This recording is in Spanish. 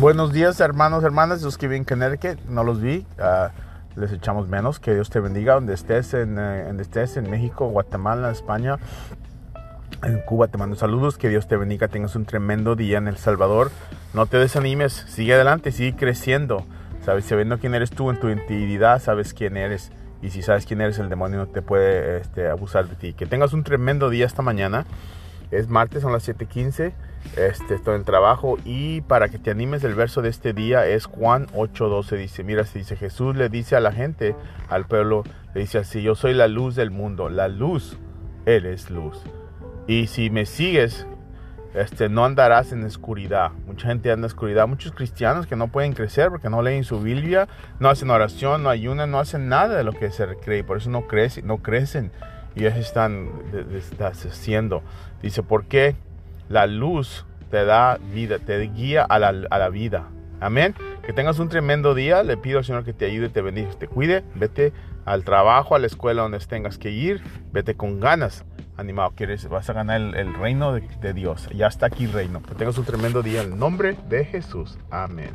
Buenos días, hermanos, hermanas, los que viven en Connecticut, no los vi, uh, les echamos menos. Que Dios te bendiga donde estés, en, uh, donde estés, en México, Guatemala, España, en Cuba. Te mando saludos, que Dios te bendiga, tengas un tremendo día en El Salvador. No te desanimes, sigue adelante, sigue creciendo. Sabes, sabiendo quién eres tú en tu identidad, sabes quién eres. Y si sabes quién eres, el demonio no te puede este, abusar de ti. Que tengas un tremendo día esta mañana. Es martes, son las 7:15. Este, estoy en trabajo. Y para que te animes, el verso de este día es Juan 8:12. Dice: Mira, se dice Jesús le dice a la gente, al pueblo, le dice así: Yo soy la luz del mundo. La luz, eres luz. Y si me sigues, este, no andarás en oscuridad. Mucha gente anda en oscuridad. Muchos cristianos que no pueden crecer porque no leen su Biblia, no hacen oración, no ayunan, no hacen nada de lo que se cree. Por eso no crecen. No crecen y ellos están, están haciendo. Dice, ¿por qué la luz te da vida, te guía a la, a la vida? Amén. Que tengas un tremendo día. Le pido al Señor que te ayude, te bendiga, te cuide. Vete al trabajo, a la escuela donde tengas que ir. Vete con ganas. Animado, quieres, vas a ganar el, el reino de, Dios. Ya está aquí el reino. Que tengas un tremendo día en el nombre de Jesús. Amén.